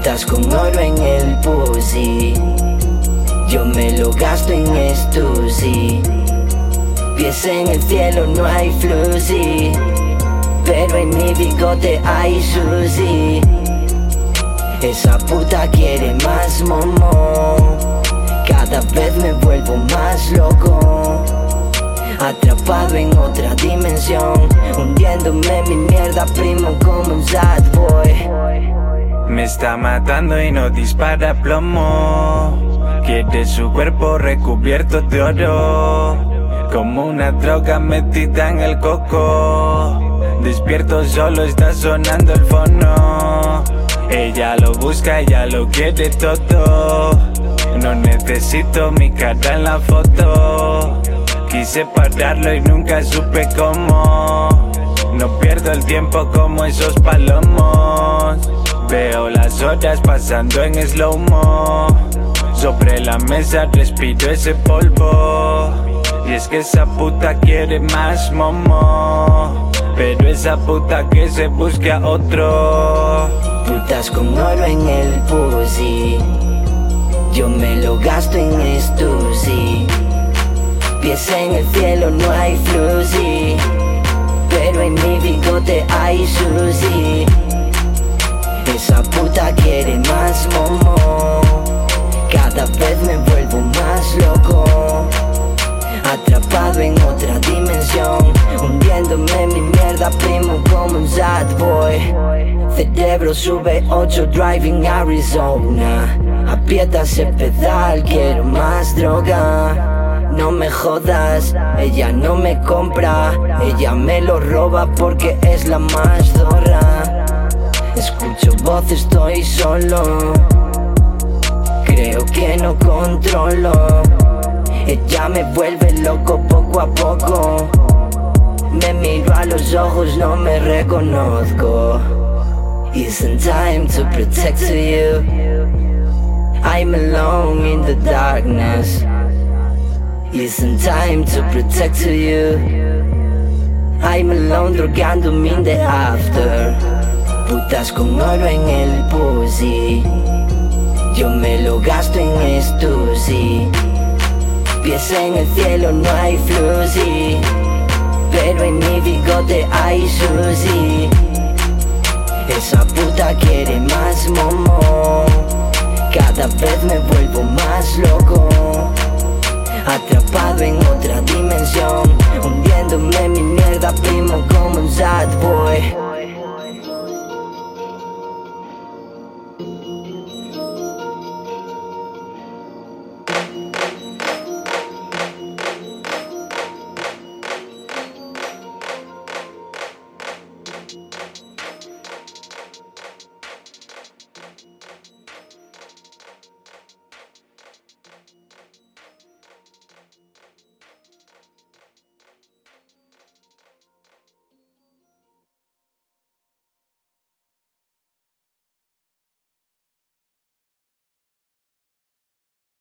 Putas con oro en el pussy. Yo me lo gasto en estusi Pies en el cielo no hay flusy Pero en mi bigote hay sushi Esa puta quiere más momo. Cada vez me vuelvo más loco. Atrapado en otra dimensión. Hundiéndome en mi mierda primo como un sad boy Me está matando y no dispara plomo Quiere su cuerpo recubierto de oro como una droga metida en el coco. Despierto solo está sonando el fono. Ella lo busca, ella lo quiere todo. No necesito mi cara en la foto. Quise pararlo y nunca supe cómo. No pierdo el tiempo como esos palomos. Veo las horas pasando en slow mo. Sobre la mesa respiro ese polvo. Y es que esa puta quiere más momo. Pero esa puta que se busque a otro. Putas con oro en el pussy. Yo me lo gasto en estusi. Pies en el cielo no hay flusy primo como un sad boy. Cerebro sube 8 driving Arizona. Aprieta ese pedal, quiero más droga. No me jodas, ella no me compra. Ella me lo roba porque es la más zorra. Escucho voces, estoy solo. Creo que no controlo. Ella me vuelve loco poco a poco. Me miro a los ojos, no me reconozco. Isn't time to protect you. I'm alone in the darkness. Isn't time to protect you. I'm alone drogándome in the after. Putas con oro en el pussy. Yo me lo gasto en estusi. Pies en el cielo no hay flusy Pero en mi bigote hay sushi Esa puta quiere más momo. Cada vez me vuelvo más loco. Atrapado en otra dimensión. Hundiéndome en mi mierda primo como un sad